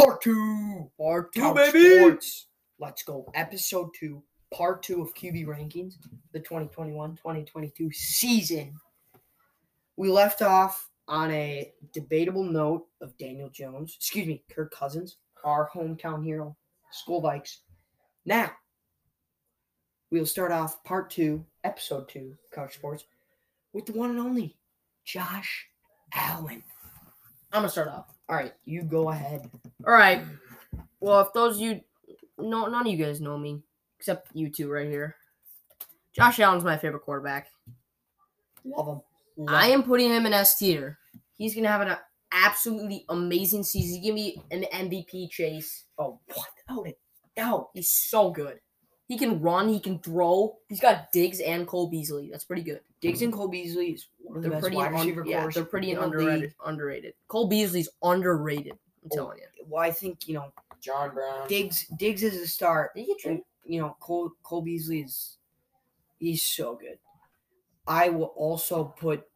Part two. Part two, Couch baby. Sports. Let's go. Episode two, part two of QB rankings, the 2021 2022 season. We left off on a debatable note of Daniel Jones, excuse me, Kirk Cousins, our hometown hero, Skol Vikes. Now, we'll start off part two, episode two, Couch Sports, with the one and only Josh Allen. I'm gonna start off. All right, you go ahead. All right. Well, if those of you, no, none of you guys know me except you two right here. Josh Allen's my favorite quarterback. Love him. Love I am putting him in S tier. He's gonna have an absolutely amazing season. He's gonna be an MVP chase. Oh, what? Oh, no. He's so good. He can run. He can throw. He's got Diggs and Cole Beasley. That's pretty good. Diggs and Cole Beasley is one of the They're best pretty wide un- yeah, they're pretty in underrated. league. Underrated. Cole Beasley's underrated. I'm Oh. telling you. Well, I think you know John Brown. Diggs. Diggs is a start, Did he get and you know Cole Cole Beasley is he's so good. I will also put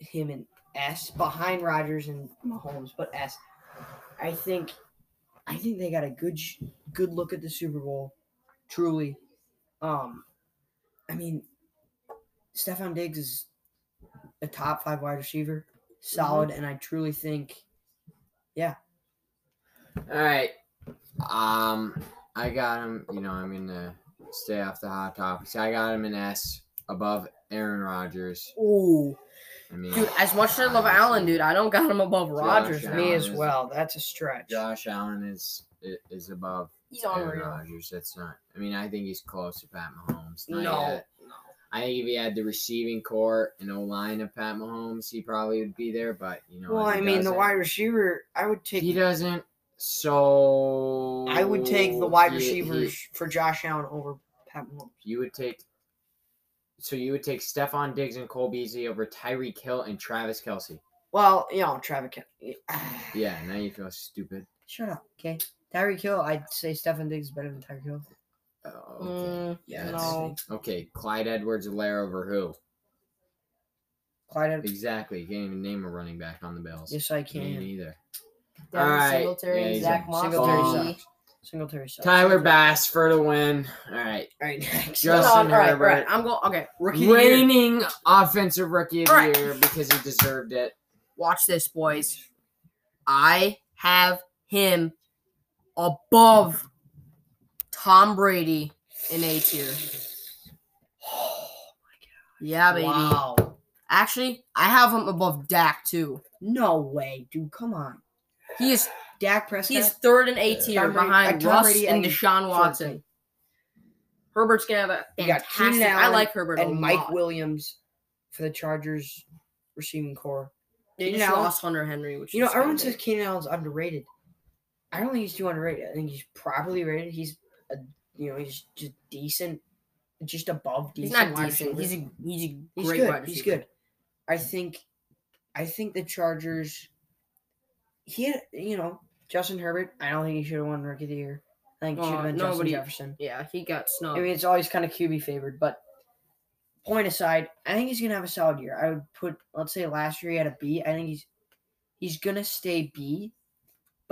him in S behind Rodgers and Mahomes, but S. I think I think they got a good good look at the Super Bowl. Truly, um, I mean, Stefon Diggs is a top five wide receiver, solid, and I truly think yeah. All right. Um, I got him. You know, I'm gonna stay off the hot topics. I got him an S above Aaron Rodgers. Ooh. I mean, Dude, as much as I love Allen, dude, I don't got him above Rodgers. Me as well. That's a stretch. Josh Allen is is above He's Aaron unreal. Rodgers. That's not. I mean, I think he's close to Pat Mahomes. Not No, uh, yet. I think if he had the receiving core and O line of Pat Mahomes, he probably would be there. But you know, Well, I mean, the wide receiver, I would take. He doesn't. So I would take the wide receivers he- for Josh Allen over Pat Mahomes. you would take. So you would take Stefon Diggs and Cole Beasley over Tyreek Hill and Travis Kelce. Well, you know, Travis. Kel- Yeah, now you feel stupid. Shut up, okay? Tyreek Hill, I'd say Stefon Diggs is better than Tyreek Hill. Oh, okay. Mm, Yeah, no. Okay, Clyde Edwards Helaire over who? Clyde, Ed- Exactly. You can't even name a running back on the Bills. yes, I can. Me can. neither. Devin Alright, Singletary, yeah, Zach Moss. Singletary sucks. Singletary sucks. Tyler Bass for the win. All right. All right, next. Justin Hold on, all right, Herbert. right, I'm going. Okay, rookie of year. Offensive rookie of the Alright. year because he deserved it. Watch this, boys. I have him above Tom Brady in A tier. Oh my god. yeah, baby. Wow. Actually, I have him above Dak too. No way, dude. Come on. He is Dak Prescott. he's third in A tier behind uh, Tom Russ Brady and Deshaun Watson. Short Herbert's gonna have a fantastic. I like Herbert a and Mike lot. Williams for the Chargers receiving core. They just Allen- lost Hunter Henry, which You know, everyone says Keenan Allen's underrated. I don't think he's too underrated. I think he's properly rated. He's, a, you know, he's just decent, just above decent. He's not decent. He's a he's a He's great good. wide He's good. I think, I think the Chargers. He had, you know, Justin Herbert. I don't think he should have won Rookie of the Year. I think it should have been Justin Jefferson. Yeah, he got snubbed. I mean, it's always kind of QB favored, but point aside, I think he's gonna have a solid year. I would put, let's say, last year he had a B. I think he's he's gonna stay B,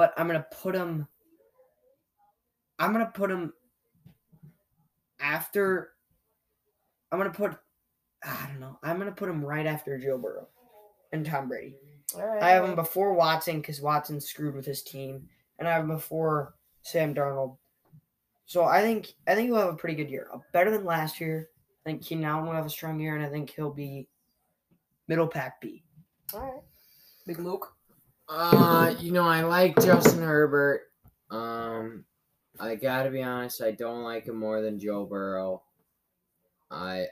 but I'm gonna put him. I'm gonna put him after. I'm gonna put. I don't know. I'm gonna put him right after Joe Burrow and Tom Brady. All right, I have him before Watson because Watson screwed with his team, and I have him before Sam Darnold. So I think I think he'll have a pretty good year, Uh, better than last year. I think Keenan Allen will have a strong year, and I think he'll be middle pack B. All right. Big Luke. Uh, you know, I like Justin Herbert. Um, I gotta be honest, I don't like him more than Joe Burrow. I,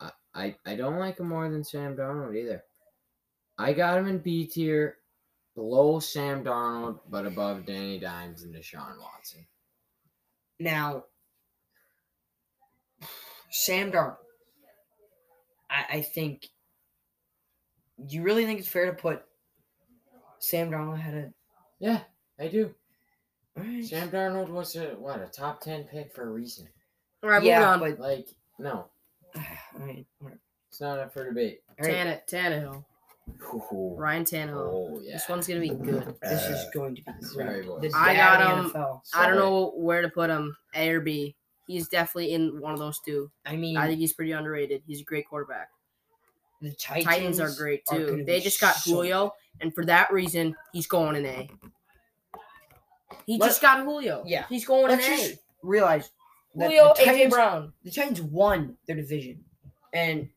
I, I, I don't like him more than Sam Darnold either. I got him in B tier, below Sam Darnold, but above Danny Dimes and Deshaun Watson. Now, Sam Darnold. I, I think. Do you really think it's fair to put Sam Darnold had of? Yeah, I do. All right. Sam Darnold was a what a top ten pick for a reason. All right, yeah, moving on. but Like, no, all right, whatever. it's not up for debate. All right. Tannet, Tannehill. Ooh. Ryan Tannehill. Oh yeah. This one's gonna be good. This is Uh, going to be sorry, great. I got of him. I don't know where to put him, A or B. He's definitely in one of those two. I mean, I think he's pretty underrated. He's a great quarterback. the Titans, Titans are great too. gonna They just got so Julio, and for that reason, he's going in A. He Let- just got Julio. Yeah. he's going Let's in just A. realize that Julio, the AJ Brown. the Titans won their division, and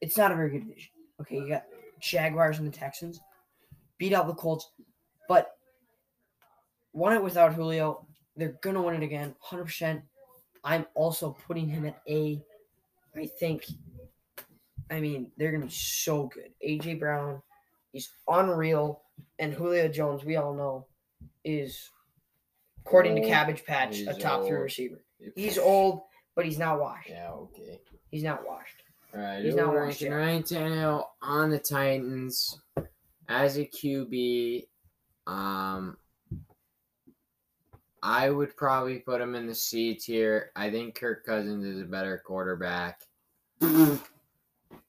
it's not a very good division. Okay, you got Jaguars and the Texans beat out the Colts, but won it without Julio. They're gonna win it again, hundred percent. I'm also putting him at A. I think. I mean, they're gonna be so good. AJ Brown, he's unreal, and Julio Jones, we all know, is according to Cabbage Patch, a He's top three receiver. He's old, but he's not washed. Yeah. Okay. He's not washed. All right. He's not washed yet. Ryan Tannehill on the Titans as a QB. Um, I would probably put him in the C tier. I think Kirk Cousins is a better quarterback.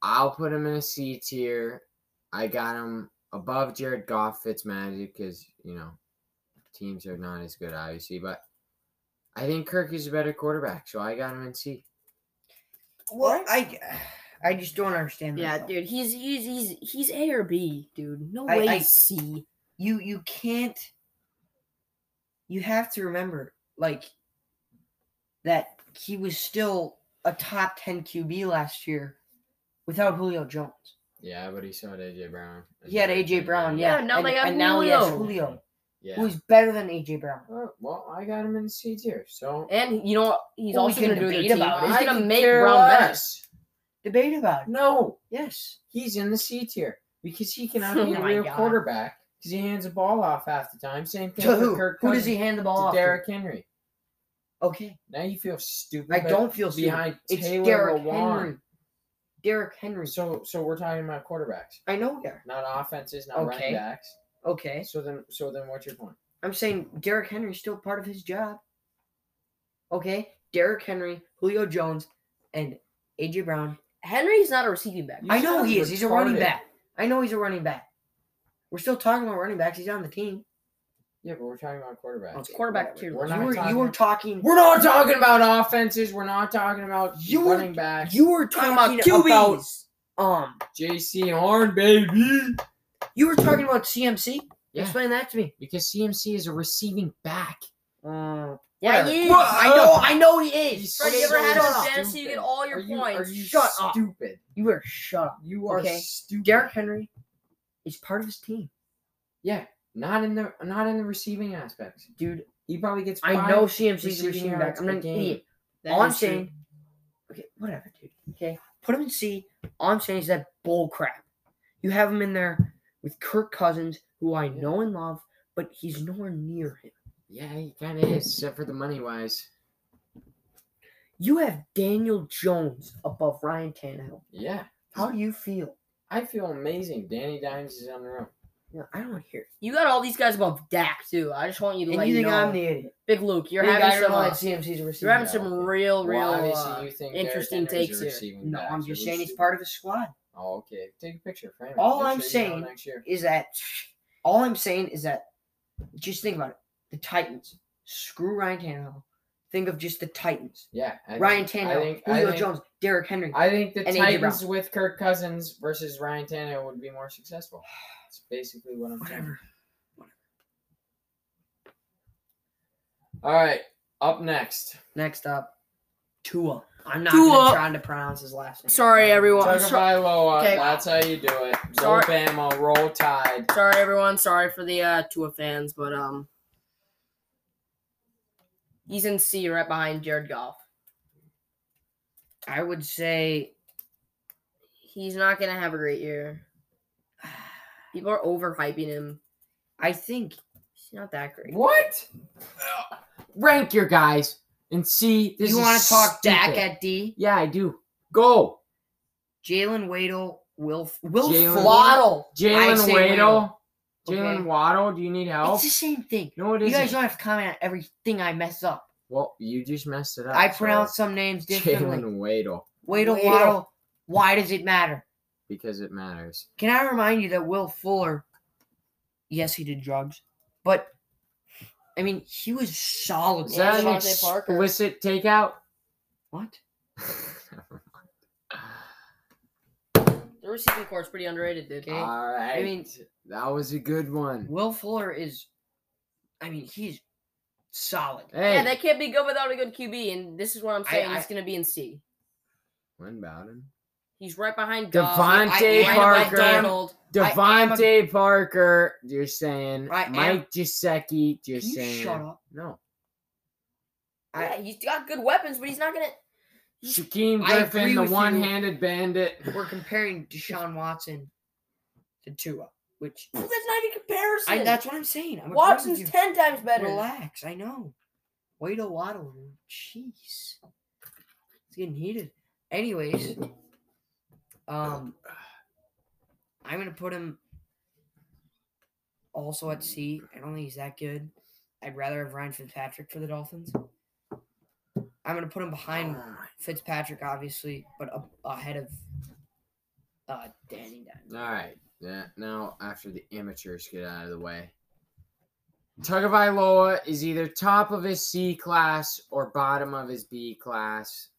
I'll put him in a C tier. I got him above Jared Goff Fitzmagic because you know teams are not as good, obviously, but I think Kirk is a better quarterback, so I got him in C. Well, I, I just don't understand. that, Yeah, though. dude, he's he's he's he's A or B, dude. No I- way I- he's C. You you can't. You have to remember, like, that he was still a top ten QB last year, without Julio Jones. Yeah, but he saw AJ Brown. He had AJ Brown, yeah, Yeah, now and, they got and now he has Julio. Julio, Yeah. who's better than AJ Brown. Well, I got him in the C tier, so And you know what? He's Well, also gonna do debate team. about it. He's gonna make care Brown better. less. Debate about it. No, Yes. he's in the C tier because he cannot Oh be a real God. quarterback because he hands the ball off half the time. Same thing To for who? Kirk Who does he hand the ball to off? Derrick to? Henry. Okay. Now you feel stupid. I don't feel stupid. behind It's Taylor Derrick Lewan. Henry. Derrick Henry. So, so we're talking about quarterbacks, I know that. not offenses, not Okay. running backs. Okay. So then, so then, what's your point? I'm saying Derrick Henry's still part of his job. Okay? Derrick Henry, Julio Jones, and AJ Brown. Henry's not a receiving back. You I know sound he is. He's a running retarded. back. I know he's a running back. We're still talking about running backs. He's on the team. Yeah, but we're talking about quarterbacks. It's quarterback tier. We're You not were talking- you were talking We're not talking about offenses. We're not talking about You were- running backs. you were talking talking about about, QBs. um Jaycee Horn, baby. you were talking about CMC. Yeah. Explain that to me. Because CMC is a receiving back. Uh, Yeah, he is. Well, I know I know he is. He's Fred, Okay, you ever so had a up. fantasy? You get all your are you, points. Are you Shut up. stupid? You are shut up. You are Okay. stupid. Derrick Henry is part of his team. Yeah, not in the not in the receiving aspects. Dude, He probably gets. I know CMC's a receiving receiving back. I'm not an game. idiot. That All I'm is true. saying, okay, whatever, dude. Okay, put him in C. All I'm saying is that bull crap. You have him in there with Kirk Cousins, who I know and love, but he's nowhere near him. Yeah, he kind of is, except for the money wise. You have Daniel Jones above Ryan Tannehill. Yeah, How do you feel? I feel amazing. Danny Dimes is on the road. No, I don't want to hear it. You got all these guys above Dak too. I just want you to And let you you think know. I'm the idiot? Big Luke, you're You having some. don't uh, CMC's a receiver. you're having some real, real well, uh, interesting takes a here. receiving No, back, I'm just we saying he's part of the squad. Oh, okay. Take a picture, frame. All I'm sure you know saying next year. Is that all I'm saying is that just think about it. The Titans. Screw Ryan Tannehill. Think of just the Titans. Yeah, I Ryan think- Tannehill, I think, I Julio think, Jones, Derrick Henry. I think the Titans with Kirk Cousins versus Ryan Tannehill would be more successful. That's basically what I'm saying. Whatever. All right, up next. Next up, Tua. I'm not Tua. gonna to pronounce his last name. Sorry, everyone. I'm Tagovailoa. okay. That's how you do it. Roll Sorry. Bama, roll Tide. Sorry, everyone. Sorry for the uh, Tua fans, but um, he's in C right behind Jared Goff. I would say He's not gonna have a great year. People are overhyping him. I think He's not that great. What? Rank your guys and see. This you want to talk Dak at D. Yeah, I do. Go, Jaylen Waddle, Will Will Jalen Fuller. Waddle. Jalen say Waddle. Okay. Jaylen Waddle. Do you need help? It's the same thing. No, it You guys don't have to comment on everything I mess up. Well, you just messed it up. I so- pronounce some names differently. Jaylen Waddle Waddle, Waddle. Waddle. Why does it matter? Because it matters. Can I remind you that Will Fuller, yes, he did drugs, but I mean, he was solid. Is Yeah, that an explicit takeout? What? The receiving core is pretty underrated, dude. Okay. All right. I mean- that was a good one. Will Fuller is, I mean, he's solid. Hey, Yeah, they can't be good without a good QB, and this is what I'm saying. I- he's gonna be in C. Lynn Bowden. He's right behind Goff. DeVante right Parker. behind Darnold. I a- Parker. You're saying I am- Mike Gesicki. You're Can you saying shut up? no. I- yeah, he's got good weapons, but he's not gonna. Shaquem I Griffin, the one-handed bandit. We're comparing Deshaun Watson to Tua, which Well, that's not even comparison. I, that's what I'm saying. I'm Watson's ten times better. Relax, I know. Wait a waddle. Jeez. It's getting heated. Anyways, um I'm gonna put him also at C. I don't think he's that good. I'd rather have Ryan Fitzpatrick for the Dolphins. I'm gonna put him behind Fitzpatrick, obviously, but up, ahead of uh Danny Dimes. All right. Yeah. Now, after the amateurs get out of the way, Tagovailoa is either top of his C class or bottom of his B class.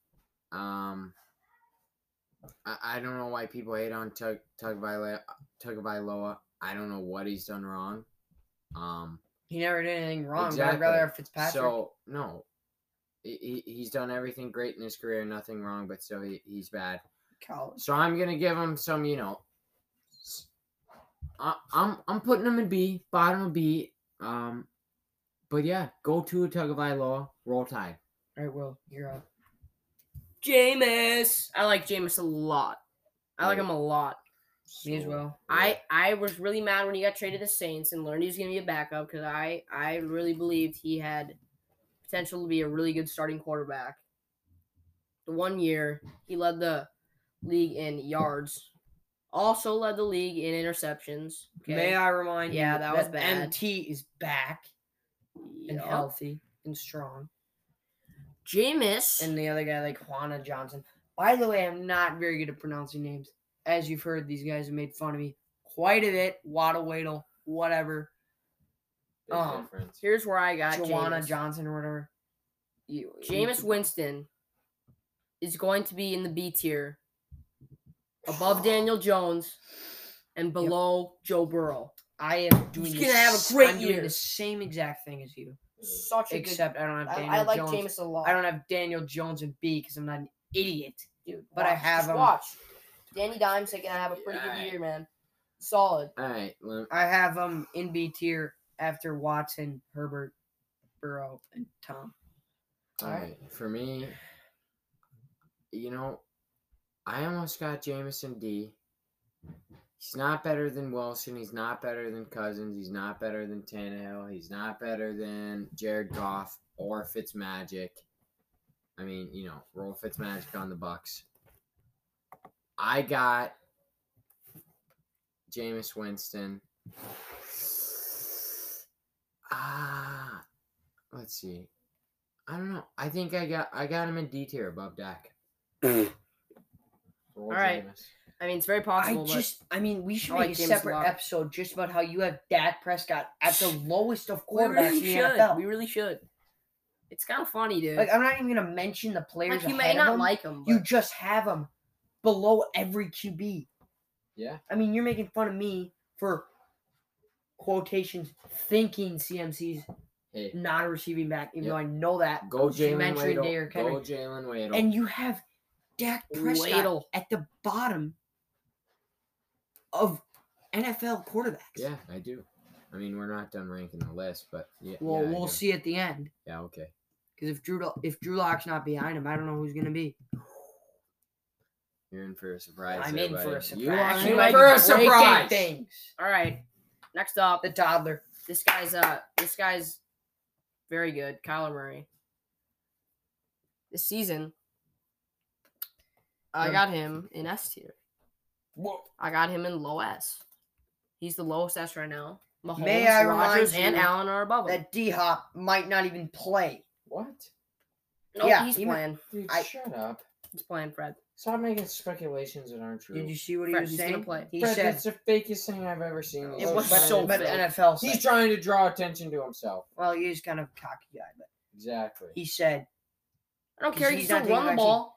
Um, I, I don't know why people hate on Tug Tagovailoa. I don't know what he's done wrong. Um, He never did anything wrong. But I'd rather have Fitzpatrick. so no, he, he- he's done everything great in his career, nothing wrong, but still he, he's bad. college. So I'm gonna give him some, you know. I, I'm I'm putting him in B, bottom of B. Um, but yeah, go to a Tagovailoa, roll tide. All right, Will, you're up. Jameis. I like Jameis a lot. I like him a lot. Me as So, well. I I was really mad when he got traded to Saints and learned he was going to be a backup because I I really believed he had potential to be a really good starting quarterback. The one year he led the league in yards, also led the league in interceptions. Okay? May I remind Yeah, you that was bad. MT is back and healthy and strong. Jameis. And the other guy, like Juana Johnson. By the way, I'm not very good at pronouncing names. As you've heard, these guys have made fun of me quite a bit. Waddle Waddle, whatever. big um, difference. Here's where I got Juana Jameis. Johnson or whatever. You, Jameis Winston is going to be in the B tier, above Daniel Jones, and below Joe Burrow. I am doing. He's the gonna have a s- great I'm doing year. the same exact thing as you, Such a except I don't have. Daniel I, I like Jones. Jameis a lot. I don't have Daniel Jones in B because I'm not an idiot. dude. but I have just him- Watch. Danny Dimes gonna have a pretty good Alright. year, man. Solid. All right, lem- I have them in B tier after Watson, Herbert, Burrow, and Tom. all right. For me, you know, I almost got Jameson D. He's not better than Wilson. He's not better than Cousins. He's not better than Tannehill. He's not better than Jared Goff or Fitzmagic. I mean, you know, roll Fitzmagic on the Bucks. I got Jameis Winston. Ah, let's see. I don't know. I think I got I got him in D tier above Dak. All right. Jameis. I mean, it's very possible. I possible, just, I mean, we should I make like a Jameis a separate lot. episode just about how you have Dak Prescott at the lowest of but we quarterbacks really in the should. NFL. We really should. It's kind of funny, dude. like, I'm not even gonna mention the players Like, you ahead may of not him. like him. you but- just have them below every QB. Yeah. I mean, you're making fun of me for quotations thinking CMC's Hey, not a receiving back, even Yep. though I know that. go because Jalen mentioned Waddle. Derrick Go Henry. Jaylen Waddle. And you have Dak Prescott Waddle. at the bottom of NFL quarterbacks. yeah, I do. I mean, we're not done ranking the list, but yeah. Well, yeah, we'll see at the end. Yeah, okay. Because if Drew if Drew Lock's not behind him, I don't know who's gonna be. You're in for a surprise. I'm there, in for a surprise. You are You in for a surprise. Things. All right. Next up, The toddler. this guy's uh this guy's very good, Kyler Murray. This season, I got him in S tier. Whoa. I got him in low S. He's the lowest S right now. Mahomes, May I remind Rodgers, and you Allen are above him. That D Hop might not even play. What? No, yeah, he's he might- playing. Dude, I- shut up. He's playing, Fred. Stop making speculations that aren't true. Did you see what he Fred, was he's gonna saying? play. He Fred, said that's the fakest thing I've ever seen. It He's was trying so to- but fake. NFL said. He's trying to draw attention to himself. well, he is kind of a cocky guy, but Exactly. he said, I don't care. You he's still not taking run the ball.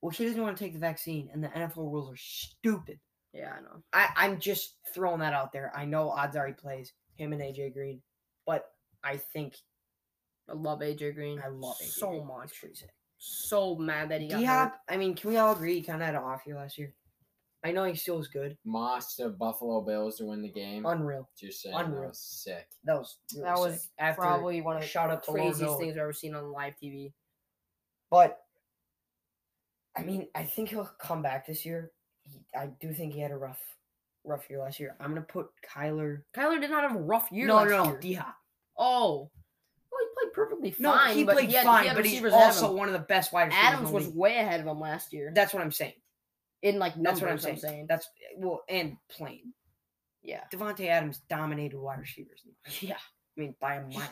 Well, she doesn't want to take the vaccine, and the NFL rules are stupid. Yeah, I know. I, I'm just throwing that out there. I know odds are he plays him and AJ Green, but I think I love AJ Green. I love AJ so Green. much. It's. So mad that he got D hurt. I mean, can we all agree he kind of had an off year last year? I know he still was good. Moss to Buffalo Bills to win the game. Unreal. Just saying, unreal. that was sick. That was really That was sick. After Probably one of the shout out to craziest Lorenzo. things I've ever seen on live TV. But I mean, I think he'll come back this year. He, I do think he had a rough, rough year last year. I'm gonna put Kyler. Kyler did not have a rough year. no, last no, no, year. D Hop. Oh, well, he played perfectly fine. No, he played he had, fine, he but he's also one of the best wide receivers. Adams was way ahead of him last year. That's what I'm saying. in like numbers, That's what I'm saying. That's well, and plain. yeah, Davante Adams dominated wide receivers. yeah. I mean, by a mile.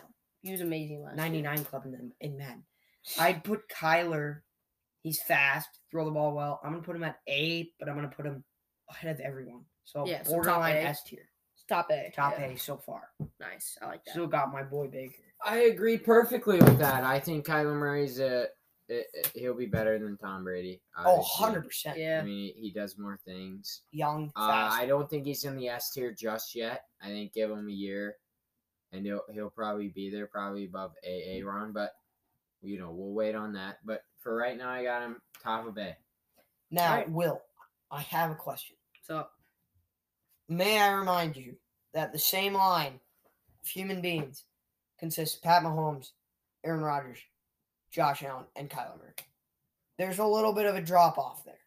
He was amazing last year. 99 club in in Madden. I'd put Kyler. He's fast, throw the ball well. I'm gonna put him at A, but I'm gonna put him ahead of everyone. So Yeah, so top borderline A. S tier, Top A. top yeah. A so far. Nice. I like that. Still got my boy Baker. I agree perfectly with that. I think Kyler Murray's a, i- i- he'll be better than Tom Brady. Oh, 100 percent. yeah. I mean, he does more things. Young, Uh. I don't think he's in the S tier just yet. I think give him a year, and he'll he'll probably be there, probably above AA Ron. But you know, we'll wait on that. But for right now, I got him top of A. now, Alright. Will, I have a question. So May I remind you that the same line of human beings consists of Pat Mahomes, Aaron Rodgers, Josh Allen, and Kyler Murray. There's a little bit of a drop off there.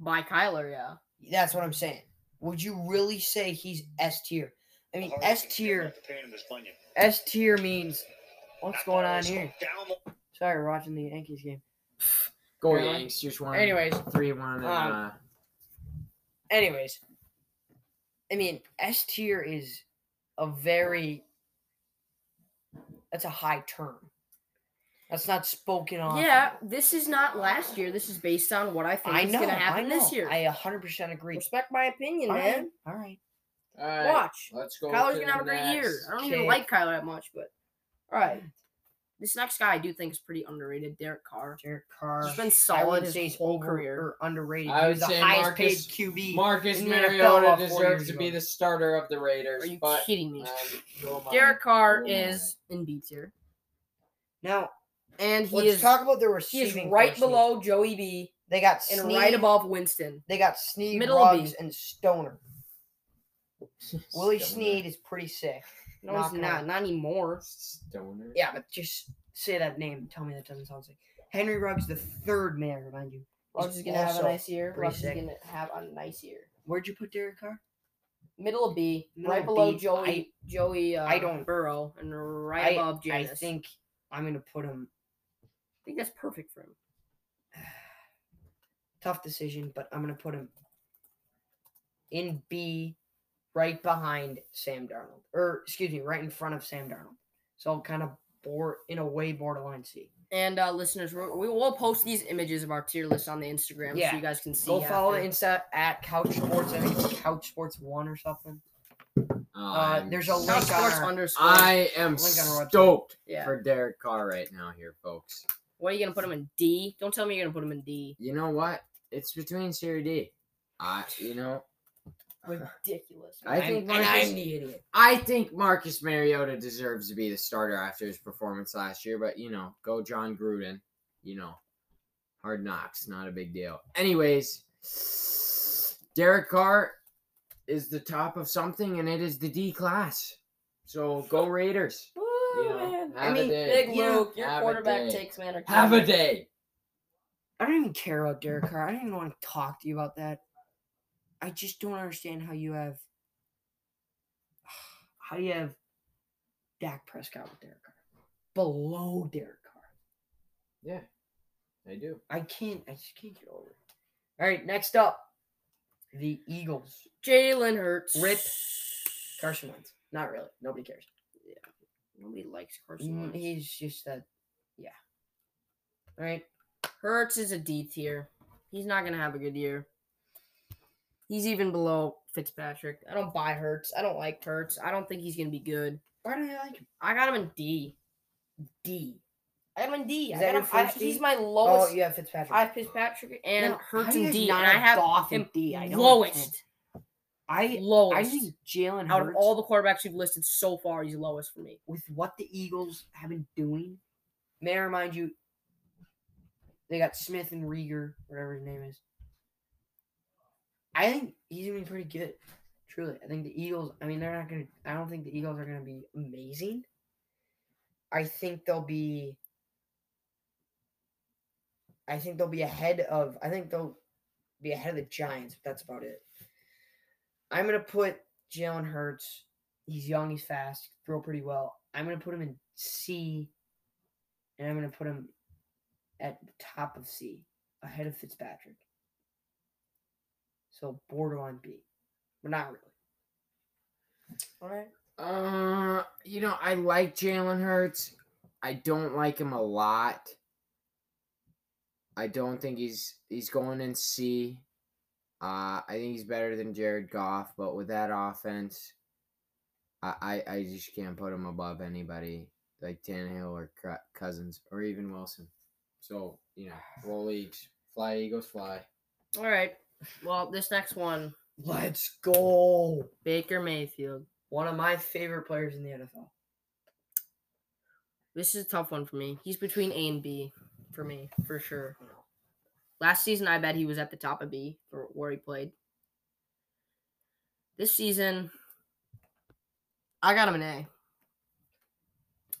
by Kyler, yeah. That's what I'm saying. Would you really say he's S tier? I mean, S tier. S tier means what's going on here? Sorry, we're watching the Yankees game. Go Yeah. Yanks! Just one. Anyways, three one. And, Um, uh, anyways, I mean, S tier is a very that's a high term. That's not spoken on. Yeah, this is not last year. This is based on what I think I is going to happen this year. I 100% agree. Respect my opinion, All right, man. All right. all right, Watch. let's go. Kyler's gonna have a great year. I don't even like Kyler that much, but all right. This next guy I do think is pretty underrated. Derek Carr. Derek Carr. He's been solid his whole over career. or underrated. I he would was the say highest Marcus- paid QB. Marcus in the NFL Mariota about deserves to be the starter of the Raiders. Are you but, kidding me? um, who am I? Derek Carr Who am I? is in B tier, Now, and he let's is talk about the he is receiving. right personnel. below Joey B They got and right above Winston. They got Snead, middle of Ruggs, B. and Stoner. Willie Stoner. Snead is pretty sick. No, Not he's not. lie. Not anymore. Stoner. Yeah, but just say that name. Tell me that doesn't sound sick. Henry Ruggs the third, may I remind you. Ruggs is gonna have a nice year. pretty Ruggs is gonna have a nice year. Where'd you put Derek Carr? Middle of B, Middle right of below B, Joey I- Joey uh, I don't- Burrow, and right I, above I think I'm gonna put him. I think that's perfect for him. Tough decision, but I'm gonna put him in B, right behind Sam Darnold, or excuse me, right in front of Sam Darnold. So kind of board in a way borderline C. And uh, listeners, we're, we will post these images of our tier list on the Instagram Yeah. so you guys can see. Go follow the after. Insta at Couch Sports. I think it's Couch Sports One or something. Oh, Uh, there's a Couch link on Sports our- underscore. I am Link on our website. stoked yeah. for Derek Carr right now here, folks. What are you gonna put him in D? Don't tell me you're gonna put him in D. You know what? It's between Serie D. I, you know, Ridiculous. I I'm- think and Marcus, I'm the idiot. I think Marcus Mariota deserves to be the starter after his performance last year. But you know, go Jon Gruden. You know, hard knocks, not a big deal. Anyways, Derek Carr is the top of something, and it is the D class. So go Raiders. Woo, You know, man. I mean. Big you Luke, your have quarterback takes man. Have a day. I don't even care about Derek Carr. I don't even want to talk to you about that. I just don't understand how you have how you have Dak Prescott with Derek Carr below Derek Carr. Yeah, I do. I can't. I just can't get over it. All right, next up, the Eagles. Jalen Hurts. Rip. Carson Wentz. Not really. Nobody cares. Yeah. Nobody likes Carson Mm, Wentz. He's just that. Yeah. All right. Hurts is a D tier. He's not gonna have a good year. He's even below Fitzpatrick. I don't buy Hurts. I don't like Hurts. I don't think he's gonna be good. Why don't you like him? I got him in D. D. I got him in D. I got him, I, D? he's my lowest. Oh, lowest. you have Fitzpatrick. I have Fitzpatrick and Now, Hurts in D, and I have Goff in D. I lowest. I lowest. I think Jalen out of all the quarterbacks you've listed so far, he's lowest for me. with what the Eagles have been doing. May I remind you, they got Smith and Reagor, whatever his name is. I think he's gonna be pretty good. Truly, I think the Eagles. I mean, they're not gonna. I don't think the Eagles are gonna be amazing. I think they'll be. I think they'll be ahead of. I think they'll be ahead of the Giants. But that's about it. I'm gonna put Jalen Hurts. He's young. He's fast. Throw pretty well. I'm gonna put him in C, and I'm gonna put him at the top of C, ahead of Fitzpatrick. So borderline B, but not really. All right. Uh, you know, I like Jalen Hurts. I don't like him a lot. I don't think he's he's going in C. Uh, I think he's better than Jared Goff, but with that offense, I I, I just can't put him above anybody like Tannehill or Cousins or even Wilson. So you know, roll leagues, fly Eagles, fly. All right. Well, this next one, Let's go. Baker Mayfield. One of my favorite players in the NFL. This is a tough one for me. He's between A and B for me, for sure. Last season, I bet he was at the top of B for where he played. This season, I got him an A.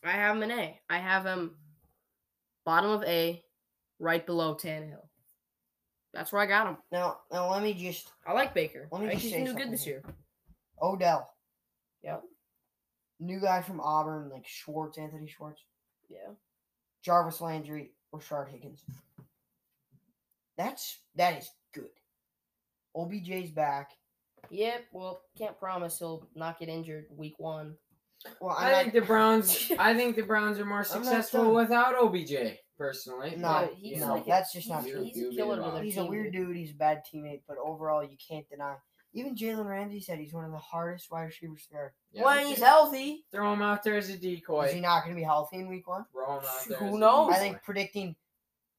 I have him an A. I have him bottom of A, right below Tannehill. That's where I got him. Now, now let me just I like Baker. Let me I think just he's say gonna do good something this year. Odell, Yep. new guy from Auburn, like Schwartz, Anthony Schwartz, Yeah. Jarvis Landry, Rashard Higgins. That's that is good. OBJ's back. Yep. Well, can't promise he'll not get injured week one. Well, I'm I not, think the Browns. I think the Browns are more successful without OBJ. Personally, No, but, he's you no, know, like a- that's just not true. He's You a killer the to their He's team. a weird dude. He's a bad teammate, but overall, you can't deny. Even Jalen Ramsey said he's one of the hardest wide receivers to guard. yeah, when he's healthy, throw him out there as a decoy. Is he not going to be healthy in week one? Throw him out there. Who as a knows? decoy. I think predicting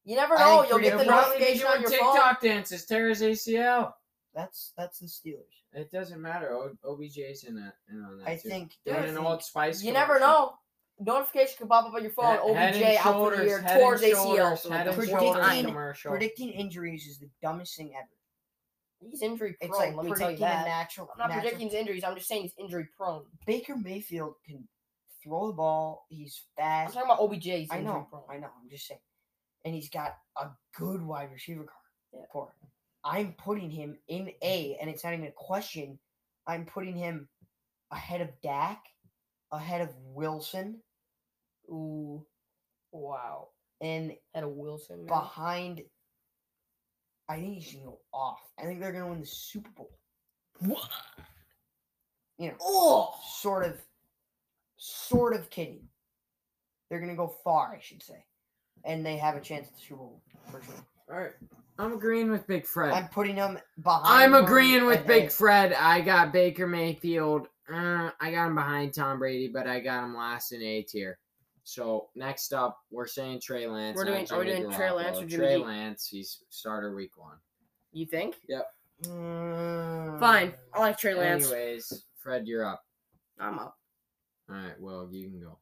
you never I know. think You'll pretty- get the He'll notification on doing your phone. TikTok dances, tear his ACL. that's that's the Steelers. It doesn't matter. O- OBJ's in that. In on that I too. think. Doing I an think- Old Spice. You never know. Notification can pop up on your phone. Head- head OBJ and out for the shoulders, year, head tore and his ACL. head like and predicting- fourth shoulders time. commercial. predicting injuries is the dumbest thing ever. He's injury prone. It's like let me tell you that. natural. I'm not natural- predicting his injuries. I'm just saying he's injury prone. Baker Mayfield can throw the ball. He's fast. I'm fast. talking about OBJ. He's I know. Prone. I know. I'm just saying. And he's got a good wide receiver car. Yeah. core. I'm putting him in A, and it's not even a question. I'm putting him ahead of Dak, ahead of Wilson, Ooh, wow. and Had a Wilson. man. behind. I think he's gonna go off. I think they're gonna win the Super Bowl. You know, Oh, sort of, sort of kidding. They're gonna go far, I should say, and they have a chance at the Super Bowl for sure. All right. I'm agreeing with Big Fred. I'm putting them behind. I'm agreeing with Big. Fred. I got Baker Mayfield. Uh, I got him behind Tom Brady, but I got him last in A tier. So next up, we're saying Trey Lance. We're doing- are we Jimmy doing Trey Lance or Jimmy Trey G? Lance? He's starter week one. you think? Mm. Fine. I like Trey Lance. Anyways, Fred, you're up. I'm up. All right. Well, you can go.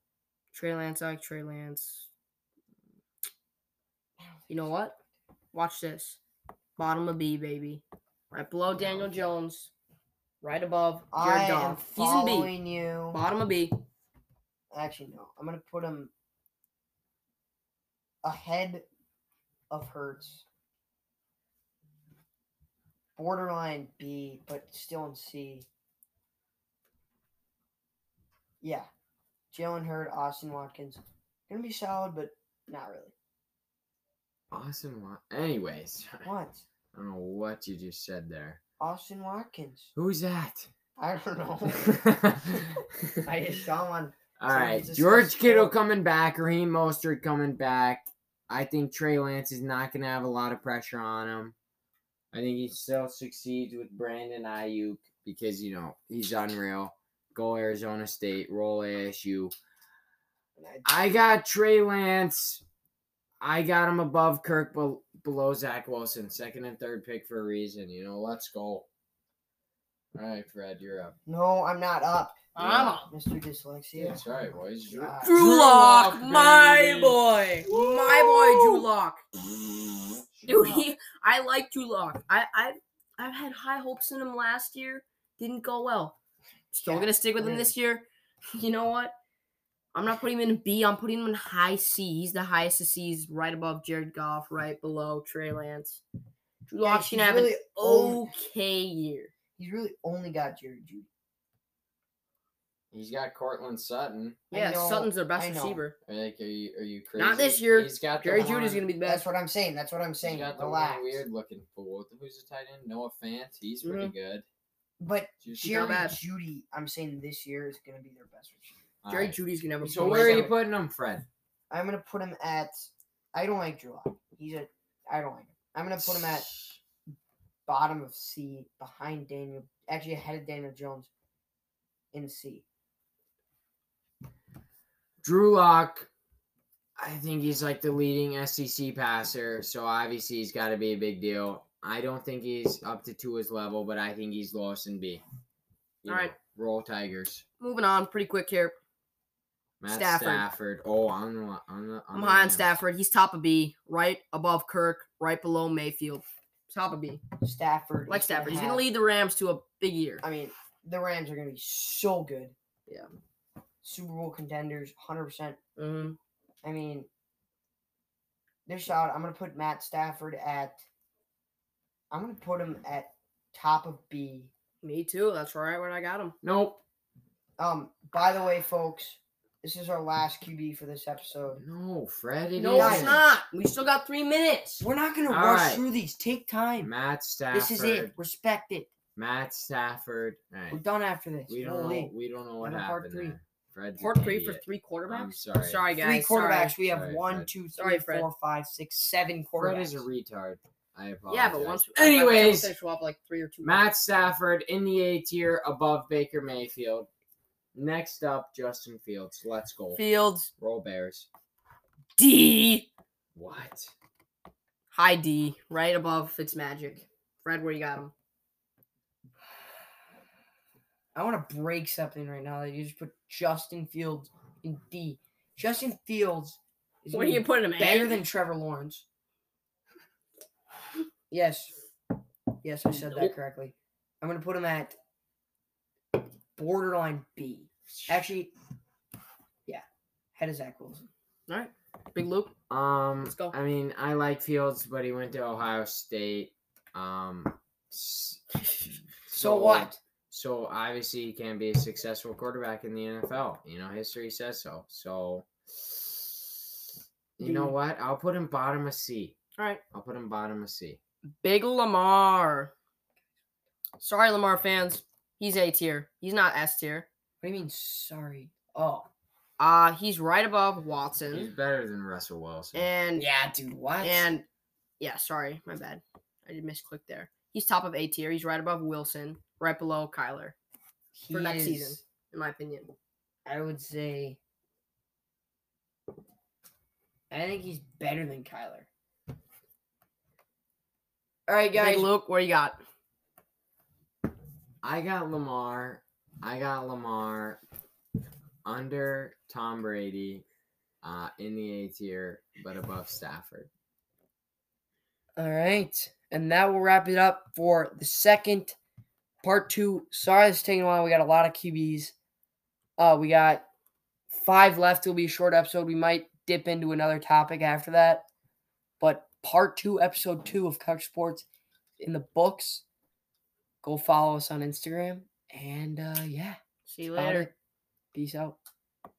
Trey Lance. I like Trey Lance. You know what? Watch this. Bottom of B, baby. Right below Daniel Jones. Right above Jared I am Goff. He's in B. following you. Bottom of B. Actually, no. I'm gonna put him ahead of Hurts. Borderline B, but still in C. Yeah. Jalen Hurd, Austin Watkins. Gonna be solid, but not really. Austin. Wa- Anyways, What? I don't know what you just said there. Austin Watkins. Who's that? I don't know. I just saw him on. Right, just George Kittle coming back. Raheem Mostert coming back. I think Trey Lance is not going to have a lot of pressure on him. I think he still succeeds with Brandon Aiyuk because you know he's unreal. Go Arizona State, roll ASU. I got Trey Lance. I got him above Kirk, bel- below Zach Wilson, second and third pick for a reason. You know, let's go. All right, Fred, you're up. No, I'm not up. I'm up. Mr. Dyslexia. That's right, boys. Drew, Ah. Drew Lock, Lock, my baby. boy, my boy Drew Lock. Dude, he, I like Drew Lock. I, I, I've had high hopes in him last year. Didn't go well. Still Yeah, gonna stick with him this year. You know what? I'm not putting him in B. I'm putting him in high C. He's the highest of C's, right above Jared Goff, right below Trey Lance. Drew Yeah, Lock's he's gonna have a really an only- okay year. He's really only got Jared Jeudy. He's got Courtland Sutton. Yeah, know, Sutton's their best receiver. Like, are you are you crazy? Not this year. He's got Jerry the Jeudy's gonna be the best. That's what I'm saying. That's what I'm He's saying. got the Relax. one weird looking fool. Who's the tight end? Noah Fant. He's pretty Mm-hmm. good. But Just- Jerry. Jeudy, I'm saying this year is going to be their best receiver. Jerry Alright. Jeudy's gonna have a So where are year. you putting him, Fred? I'm going to put him at. I don't like Drew Lock. He's a. I don't like him. I'm going to put him at bottom of C, behind Daniel. Actually, ahead of Daniel Jones in C. Drew Lock. I think he's like the leading SEC passer, so obviously he's got to be a big deal. I don't think he's up to to his level, but I think he's lost in B. You All right. know, roll Tigers. Moving on, pretty quick here. Matt Stafford. Stafford. Oh, on the on the. On I'm the high on Stafford. He's top of B, right above Kirk, right below Mayfield. Top of B. Stafford. Like is gonna Stafford. He's going to lead the Rams to a big year. I mean, the Rams are going to be so good. Yeah. Super Bowl contenders, 100%. Mhm. I mean, they're solid. I'm going to put Matt Stafford at. I'm going to put him at top of B. Me too. That's right where I got him. Nope. Um, by the way, folks, this is our last QB for this episode. No, Fred. It No, is. it's not. We still got three minutes. We're not going to All rush right. through these. Take time. Matt Stafford. This is it. Respect it. Matt Stafford. All right. We're done after this. We don't Holy. know. We don't know what On to part happened three. there. Fred's Part an three for three quarterbacks. I'm sorry. Sorry, Three quarterbacks. Sorry. We have Sorry, one, Fred. two, three, Sorry, four, five, six, seven quarterbacks. Fred is a retard. I apologize. Yeah, but once. Anyways, I, I we'll have like three or two. Matt Stafford in the A tier above Baker Mayfield. Next up, Justin Fields. Let's go. Fields Roll Bears. D What? high D right above Fitzmagic. Fred, where you got him? I want to break something right now. That you just put Justin Fields in D. Justin Fields is What are you putting him? better A? than Trevor Lawrence. Yes, yes, I said that correctly. I'm gonna put him at borderline B. Actually, yeah, head of Zach Wilson. All right, Big loop. Um, Let's go. I mean, I like Fields, but he went to Ohio State. Um, s- So what? So obviously, he can be a successful quarterback in the NFL. You know, history says so. So, you know what? I'll put him bottom of C. All right, I'll put him bottom of C. Big Lamar. Sorry, Lamar fans. He's A tier. He's not S tier. What do you mean? Sorry. Oh, Uh, he's right above Watson. He's better than Russell Wilson. And yeah, dude. What? and yeah, sorry, my bad. I did misclick there. He's top of A tier. He's right above Wilson, right below Kyler, he for next season. in my opinion. I would say. I think he's better than Kyler. All right, guys. Big Luke, where you got? I got Lamar. I got Lamar under Tom Brady uh, in the A tier, but above Stafford. All right. And that will wrap it up for the second part two. Sorry it's taking a while. We got a lot of QBs. Uh, we got five left. It'll be a short episode. We might dip into another topic after that. But part two, episode two of Couch Sports in the books. Go follow us on Instagram. And uh yeah, See you later. Peace out.